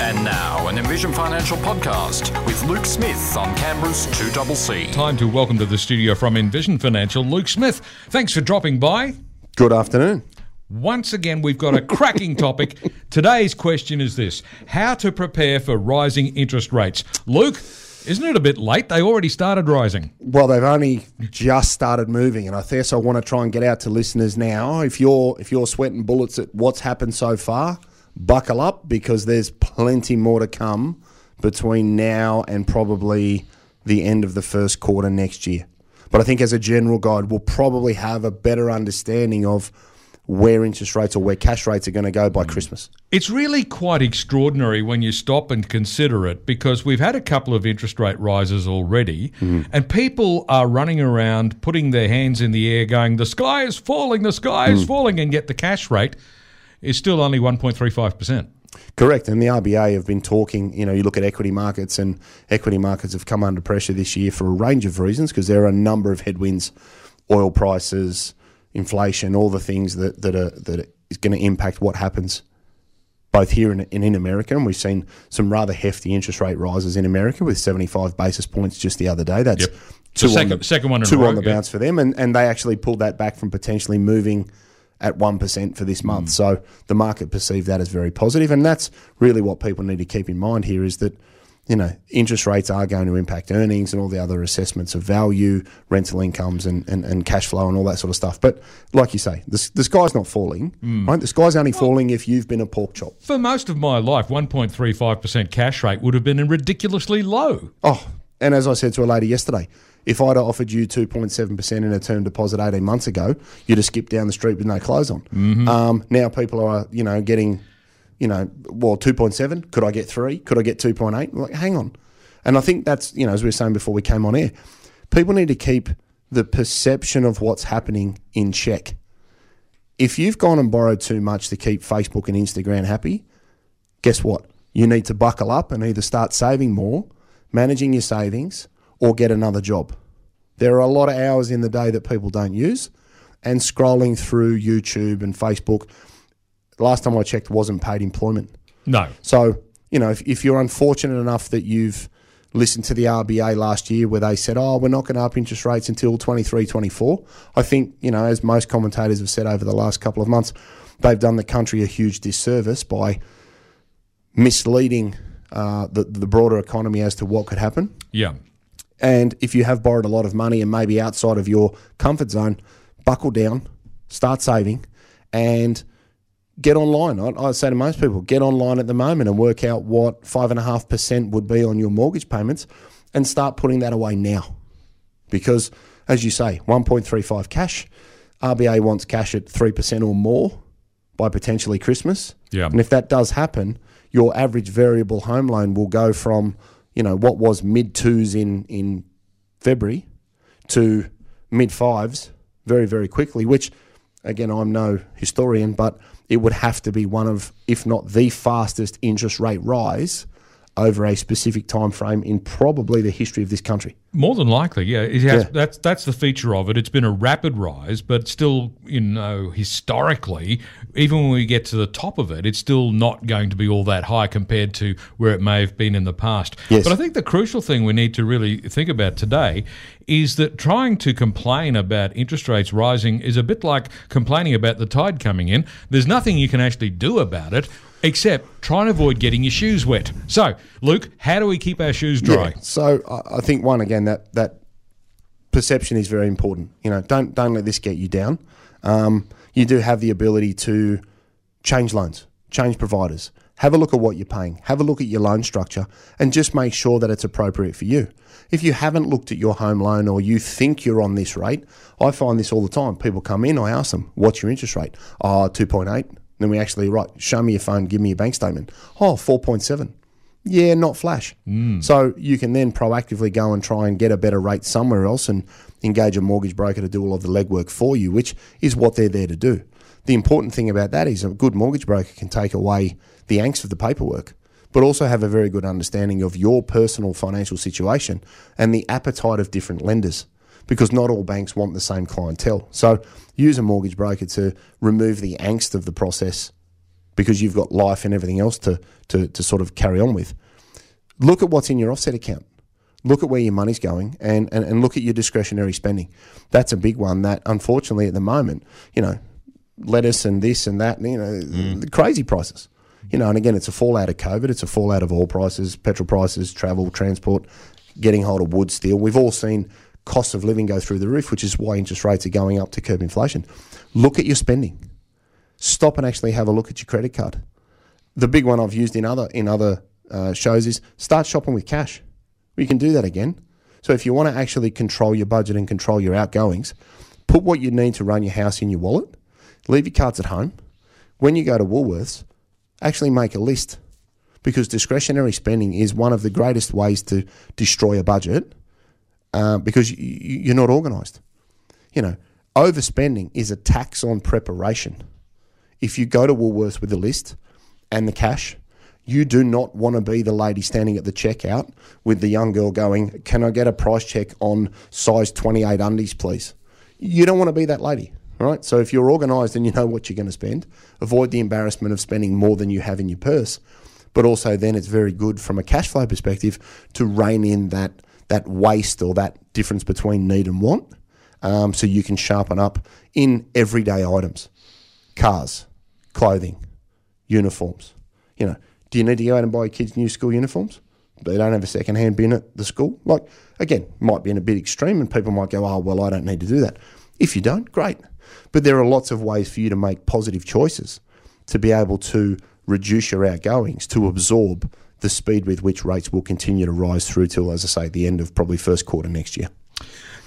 And now, an Envision Financial podcast with Luke Smith on Canberra's 2CC. Time to welcome to the studio from Envision Financial, Luke Smith. Thanks for dropping by. Good afternoon. Once again, we've got a cracking topic. Today's question is this How to prepare for rising interest rates. Luke, isn't it a bit late? They already started rising. Well, they've only just started moving, and I guess I want to try and get out to listeners now. If you're if you're sweating bullets at what's happened so far, buckle up because there's plenty more to come between now and probably the end of the first quarter next year. But I think as a general guide, we'll probably have a better understanding of where interest rates or where cash rates are going to go by Christmas. It's really quite extraordinary when you stop and consider it because we've had a couple of interest rate rises already, mm-hmm. and people are running around putting their hands in the air going, The sky is falling, the sky is mm. falling, and yet the cash rate is still only 1.35%. Correct, and the RBA have been talking. You know, you look at equity markets, and equity markets have come under pressure this year for a range of reasons because there are a number of headwinds: oil prices, inflation, all the things that that are that is going to impact what happens both here and in, in America. And we've seen some rather hefty interest rate rises in America with seventy-five basis points just the other day. That's Yep. two The on second- second one two row, on the yeah. bounce for them, and and they actually pulled that back from potentially moving at 1% for this Mm. month. So the market perceived that as very positive, And that's really what people need to keep in mind here is that, you know, interest rates are going to impact earnings and all the other assessments of value, rental incomes and, and, and cash flow and all that sort of stuff. But like you say, the, the sky's not falling, Mm. right? The sky's only falling if you've been a pork chop. For most of my life, 1.35% cash rate would have been ridiculously low. Oh, and as I said to a lady yesterday, if I'd have offered you 2.7% in a term deposit 18 months ago, you'd have skipped down the street with no clothes on. Um, now people are, you know, getting, you know, well, 2.7. Could I get three? Could I get 2.8? Like, hang on. And I think that's, you know, as we were saying before we came on air, people need to keep the perception of what's happening in check. If you've gone and borrowed too much to keep Facebook and Instagram happy, guess what? You need to buckle up and either start saving more, managing your savings, or get another job. There are a lot of hours in the day that people don't use, and scrolling through YouTube and Facebook, last time I checked, wasn't paid employment. No. So, you know, if, if you're unfortunate enough that you've listened to the RBA last year where they said, oh, we're not going to up interest rates until 23, 24, I think, you know, as most commentators have said over the last couple of months, they've done the country a huge disservice by misleading uh, the, the broader economy as to what could happen. Yeah. And if you have borrowed a lot of money and maybe outside of your comfort zone, buckle down, start saving, and get online. I, I say to most people, get online at the moment and work out what five and a half percent would be on your mortgage payments, and start putting that away now. Because, as you say, one point three five cash. RBA wants cash at three percent or more by potentially Christmas. Yeah. And if that does happen, your average variable home loan will go from, you know, what was mid twos in, in February to mid fives very, very quickly, which again, I'm no historian, but it would have to be one of, if not the fastest interest rate rise over a specific time frame in probably the history of this country. More than likely, yeah. Has, Yeah. That's that's the feature of it. It's been a rapid rise, but still, you know, historically, even when we get to the top of it, it's still not going to be all that high compared to where it may have been in the past. Yes. But I think the crucial thing we need to really think about today is that trying to complain about interest rates rising is a bit like complaining about the tide coming in. There's nothing you can actually do about it. Except try and avoid getting your shoes wet. So, Luke, how do we keep our shoes dry? Yeah. So I- think one again that that perception is very important. You know, don't don't let this get you down. Um, you do have the ability to change loans, change providers. Have a look at what you're paying. Have a look at your loan structure, and just make sure that it's appropriate for you. If you haven't looked at your home loan or you think you're on this rate, I find this all the time. People come in, I ask them, "What's your interest rate?" Oh, 2.8. Then we actually right, show me your phone, give me your bank statement. Oh, 4.7. Yeah, not flash. Mm. So you can then proactively go and try and get a better rate somewhere else and engage a mortgage broker to do all of the legwork for you, which is what they're there to do. The important thing about that is a good mortgage broker can take away the angst of the paperwork, but also have a very good understanding of your personal financial situation and the appetite of different lenders because not all banks want the same clientele. So use a mortgage broker to remove the angst of the process because you've got life and everything else to, to, to sort of carry on with. Look at what's in your offset account. Look at where your money's going and, and, and look at your discretionary spending. That's a big one that, unfortunately, at the moment, you know, lettuce and this and that, you know, mm. the crazy prices. You know, and again, it's a fallout of COVID. It's a fallout of oil prices, petrol prices, travel, transport, getting hold of wood, steel. We've all seen costs of living go through the roof, which is why interest rates are going up to curb inflation. Look at your spending. Stop and actually have a look at your credit card. The big one I've used in other in other uh, shows is start shopping with cash. We can do that again. So if you want to actually control your budget and control your outgoings, put what you need to run your house in your wallet. Leave your cards at home. When you go to Woolworths, actually make a list because discretionary spending is one of the greatest ways to destroy a budget uh, because you, you're not organised. You know, overspending is a tax on preparation. If you go to Woolworths with a list and the cash, you do not want to be the lady standing at the checkout with the young girl going, Can I get a price check on size 28 undies, please? You don't want to be that lady, right? So if you're organised and you know what you're going to spend, avoid the embarrassment of spending more than you have in your purse. But also, then it's very good from a cash flow perspective to rein in that, that waste or that difference between need and want um, so you can sharpen up in everyday items cars, clothing, uniforms. You know, do you need to go out and buy kids new school uniforms? They don't have a second hand bin at the school. Like, again, might be in a bit extreme, and people might go, oh, well, I don't need to do that. If you don't, great. But there are lots of ways for you to make positive choices to be able to reduce your outgoings, to absorb the speed with which rates will continue to rise through till, as I say, the end of probably first quarter next year.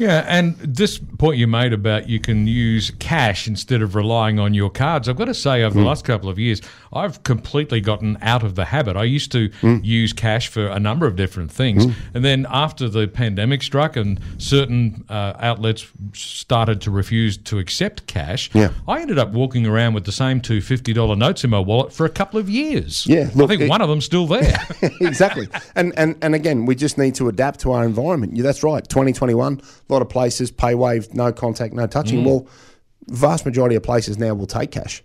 Yeah, and this point you made about you can use cash instead of relying on your cards. I've got to say, over the mm. last couple of years, I've completely gotten out of the habit. I used to mm. use cash for a number of different things. Mm. And then after the pandemic struck and certain uh, outlets started to refuse to accept cash, Yeah. I ended up walking around with the same two $50 notes in my wallet for a couple of years. Yeah, I think it- one of them's still there. exactly. And, and and again, we just need to adapt to our environment. Yeah, that's right. 2021, a lot of places pay wave, no contact, no touching. Well, vast majority of places now will take cash.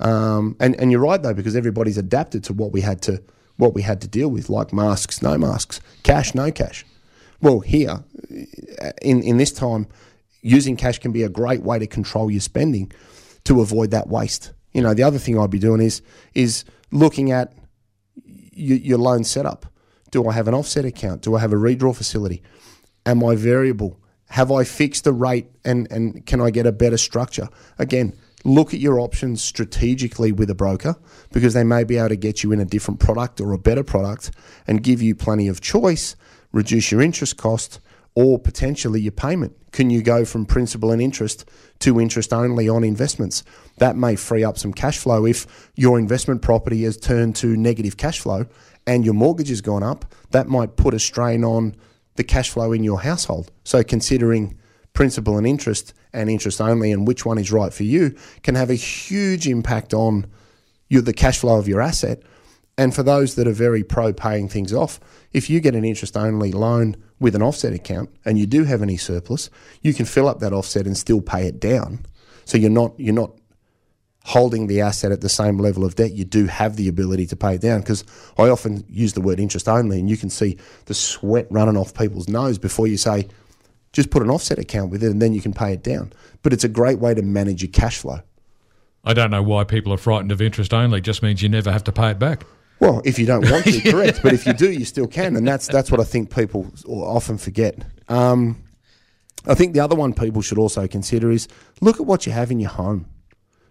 Um, and and you're right though because everybody's adapted to what we had to what we had to deal with, like masks, no masks, cash, no cash. Well, here in in this time, using cash can be a great way to control your spending to avoid that waste. You know, the other thing I'd be doing is is looking at your, your loan setup. Do I have an offset account? Do I have a redraw facility? Am I variable? Have I fixed the rate and, and can I get a better structure? Again, look at your options strategically with a broker because they may be able to get you in a different product or a better product and give you plenty of choice, reduce your interest cost, or potentially your payment. Can you go from principal and interest to interest only on investments? That may free up some cash flow if your investment property has turned to negative cash flow and your mortgage has gone up. That might put a strain on the cash flow in your household. So, considering principal and interest and interest only and which one is right for you can have a huge impact on your, the cash flow of your asset. And for those that are very pro paying things off, if you get an interest only loan with an offset account and you do have any surplus, you can fill up that offset and still pay it down. So you're not you're not holding the asset at the same level of debt. You do have the ability to pay it down because I often use the word interest only, and you can see the sweat running off people's nose before you say, just put an offset account with it and then you can pay it down. But it's a great way to manage your cash flow. I don't know why people are frightened of interest only. It just means you never have to pay it back. Well, if you don't want to, correct. But if you do, you still can, and that's that's what I think people often forget. Um, I think the other one people should also consider is look at what you have in your home.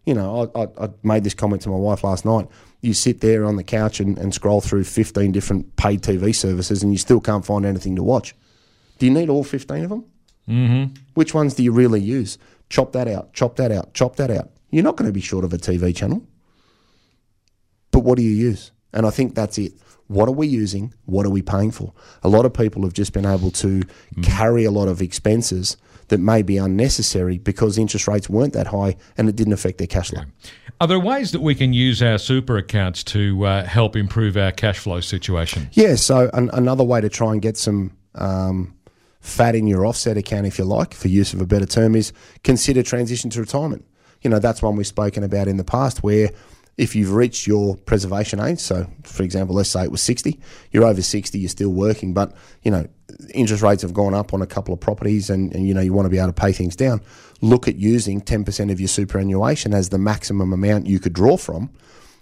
You know, I, I, I made this comment to my wife last night. You sit there on the couch and, and scroll through 15 different paid TV services, and you still can't find anything to watch. Do you need all 15 of them? Mm-hmm. Which ones do you really use? Chop that out, chop that out, chop that out. You're not going to be short of a TV channel. But what do you use? And I think that's it. What are we using? What are we paying for? A lot of people have just been able to carry a lot of expenses that may be unnecessary because interest rates weren't that high and it didn't affect their cash flow. Are there ways that we can use our super accounts to uh, help improve our cash flow situation? Yeah, so an, another way to try and get some um, fat in your offset account, if you like, for use of a better term, is consider transition to retirement. You know, that's one we've spoken about in the past where if you've reached your preservation age, so for example, let's say it was 60, you're over 60, you're still working, but you know, interest rates have gone up on a couple of properties and, and you know, you want to be able to pay things down. Look at using 10% of your superannuation as the maximum amount you could draw from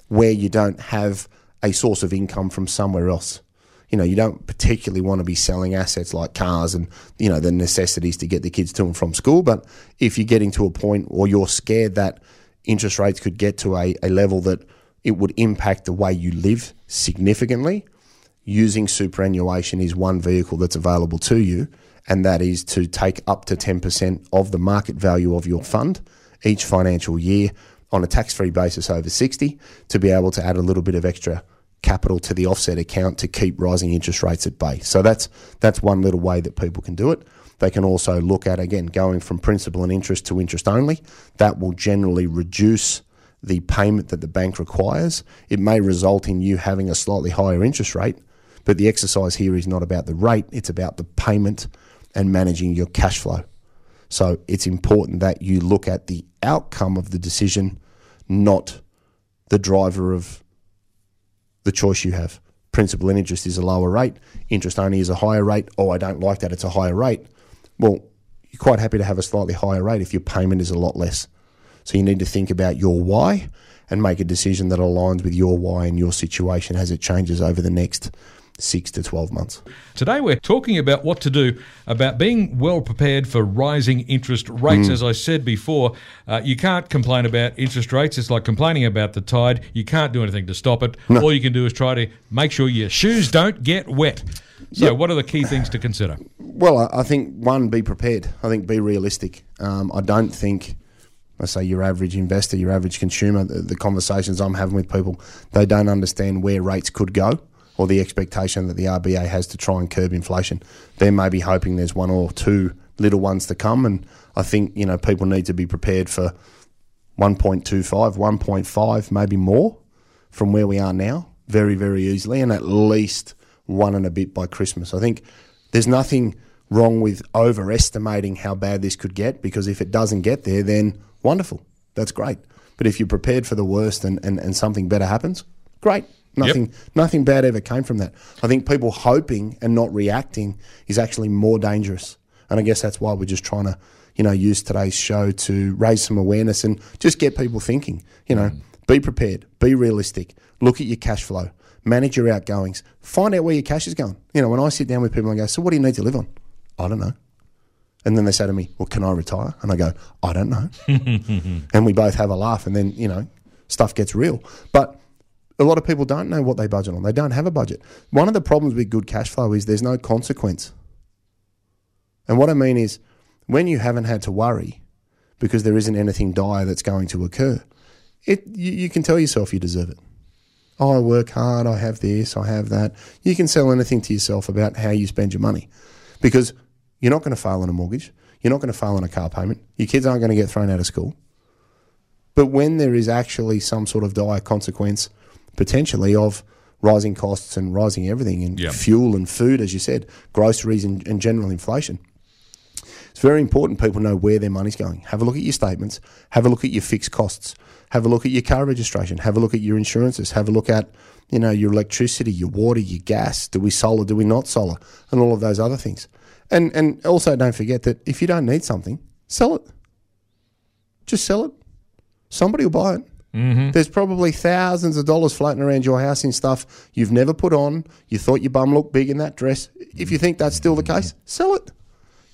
where you don't have a source of income from somewhere else. You know, you don't particularly want to be selling assets like cars and, you know, the necessities to get the kids to and from school. But if you're getting to a point or you're scared that interest rates could get to a, a level that it would impact the way you live significantly, using superannuation is one vehicle that's available to you, and that is to take up to 10% of the market value of your fund each financial year on a tax free basis over 60 to be able to add a little bit of extra capital to the offset account to keep rising interest rates at bay. So that's that's one little way that people can do it. They can also look at again going from principal and interest to interest only. That will generally reduce the payment that the bank requires. It may result in you having a slightly higher interest rate, but the exercise here is not about the rate, it's about the payment and managing your cash flow. So it's important that you look at the outcome of the decision, not the driver of the choice you have. Principal and interest is a lower rate, interest only is a higher rate. Oh, I don't like that, it's a higher rate. Well, you're quite happy to have a slightly higher rate if your payment is a lot less. So you need to think about your why and make a decision that aligns with your why and your situation as it changes over the next six to 12 months. Today, we're talking about what to do about being well prepared for rising interest rates. Mm. As I said before, uh, you can't complain about interest rates. It's like complaining about the tide. You can't do anything to stop it. No. All you can do is try to make sure your shoes don't get wet. So, yep. what are the key things to consider? Well, I think one, be prepared. I think be realistic. Um, I don't think. I say your average investor, your average consumer, the, the conversations I'm having with people, they don't understand where rates could go or the expectation that the RBA has to try and curb inflation. They're maybe hoping there's one or two little ones to come, and I think you know people need to be prepared for 1.25, 1.5, maybe more from where we are now, very very easily, and at least one and a bit by Christmas. I think there's nothing wrong with overestimating how bad this could get because if it doesn't get there, then wonderful, that's great. But if you're prepared for the worst and, and, and something better happens, great. Nothing, yep. nothing bad ever came from that. I think people hoping and not reacting is actually more dangerous. And I guess that's why we're just trying to, you know, use today's show to raise some awareness and just get people thinking. You know, mm. be prepared, be realistic, look at your cash flow, manage your outgoings, find out where your cash is going. You know, when I sit down with people and go, "So what do you need to live on?" I don't know. And then they say to me, "Well, can I retire?" And I go, "I don't know." and we both have a laugh, and then you know, stuff gets real. But a lot of people don't know what they budget on. They don't have a budget. One of the problems with good cash flow is there's no consequence. And what I mean is, when you haven't had to worry because there isn't anything dire that's going to occur, it you, you can tell yourself you deserve it. Oh, I work hard, I have this, I have that. You can sell anything to yourself about how you spend your money because you're not going to fail on a mortgage. You're not going to fail on a car payment. Your kids aren't going to get thrown out of school. But when there is actually some sort of dire consequence potentially of rising costs and rising everything and yep. fuel and food, as you said, groceries and, and general inflation. It's very important people know where their money's going. Have a look at your statements. Have a look at your fixed costs. Have a look at your car registration. Have a look at your insurances. Have a look at you know your electricity, your water, your gas. Do we solar? Do we not solar? And all of those other things. And and also don't forget that if you don't need something, sell it. Just sell it. Somebody will buy it. Mm-hmm. There's probably thousands of dollars floating around your house in stuff you've never put on. You thought your bum looked big in that dress. If you think that's still the case, sell it.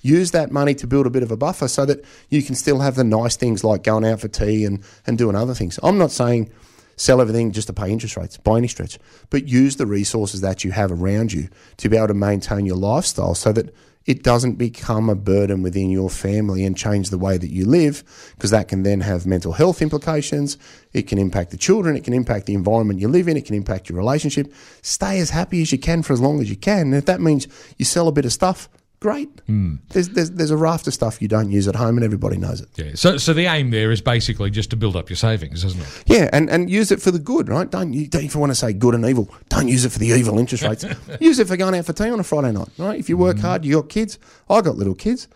Use that money to build a bit of a buffer so that you can still have the nice things like going out for tea and, and doing other things. I'm not saying sell everything just to pay interest rates by any stretch, but use the resources that you have around you to be able to maintain your lifestyle so that it doesn't become a burden within your family and change the way that you live, because that can then have mental health implications. It can impact the children. It can impact the environment you live in. It can impact your relationship. Stay as happy as you can for as long as you can. And if that means you sell a bit of stuff, great. Mm. There's, there's there's a raft of stuff you don't use at home, and everybody knows it. Yeah. So so the aim there is basically just to build up your savings, isn't it? Yeah, and, and use it for the good, right? Don't you don't even want to say good and evil. Don't use it for the evil interest rates. use it for going out for tea on a Friday night, right? If you work mm. hard, you got kids. I got little kids.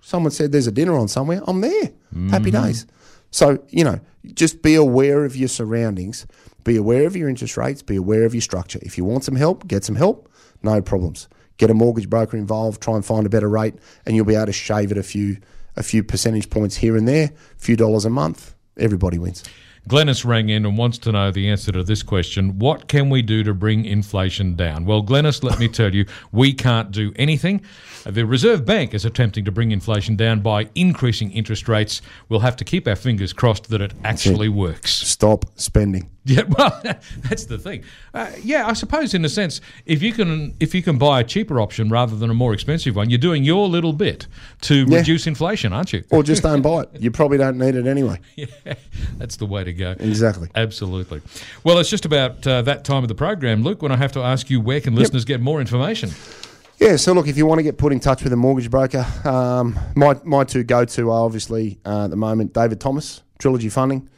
Someone said there's a dinner on somewhere. I'm there. Mm. Happy days. So, you know, just be aware of your surroundings, be aware of your interest rates, be aware of your structure. If you want some help, get some help, no problems. Get a mortgage broker involved, try and find a better rate, and you'll be able to shave it a few a few percentage points here and there, a few dollars a month. Everybody wins. Glennis rang in and wants to know the answer to this question. What can we do to bring inflation down? Well, Glennis, let me tell you, we can't do anything. The Reserve Bank is attempting to bring inflation down by increasing interest rates. We'll have to keep our fingers crossed that it actually works. Stop spending. Yeah, well, that's the thing. Uh, yeah, I suppose in a sense, if you can if you can buy a cheaper option rather than a more expensive one, you're doing your little bit to Yeah. reduce inflation, aren't you? Or just don't buy it. You probably don't need it anyway. yeah, that's the way to go. Exactly. Absolutely. Well, it's just about uh, that time of the program, Luke, when I have to ask you where can listeners get more information? Yeah, so look, if you want to get put in touch with a mortgage broker, um, my my two go to are obviously uh, at the moment David Thomas, Trilogy Funding.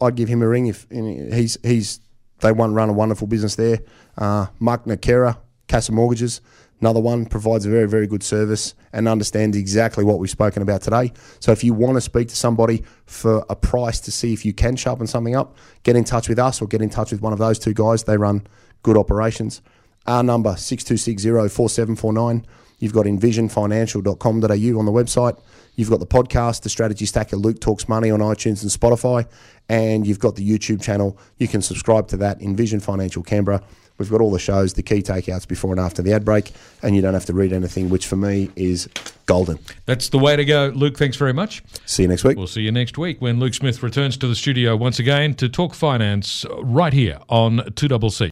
I'd give him a ring if he's he's they one run a wonderful business there. Uh, Mark Nakera, Casa Mortgages, another one provides a very very good service and understands exactly what we've spoken about today. So if you want to speak to somebody for a price to see if you can sharpen something up, get in touch with us or get in touch with one of those two guys. They run good operations. Our number, 6260-4749. You've got envisionfinancial.com.au on the website. You've got the podcast, The Strategy Stacker, Luke Talks Money on iTunes and Spotify. And you've got the YouTube channel. You can subscribe to that, Envision Financial Canberra. We've got all the shows, the key takeouts before and after the ad break. And you don't have to read anything, which for me is golden. That's the way to go. Luke, thanks very much. See you next week. We'll see you next week when Luke Smith returns to the studio once again to talk finance right here on 2CC.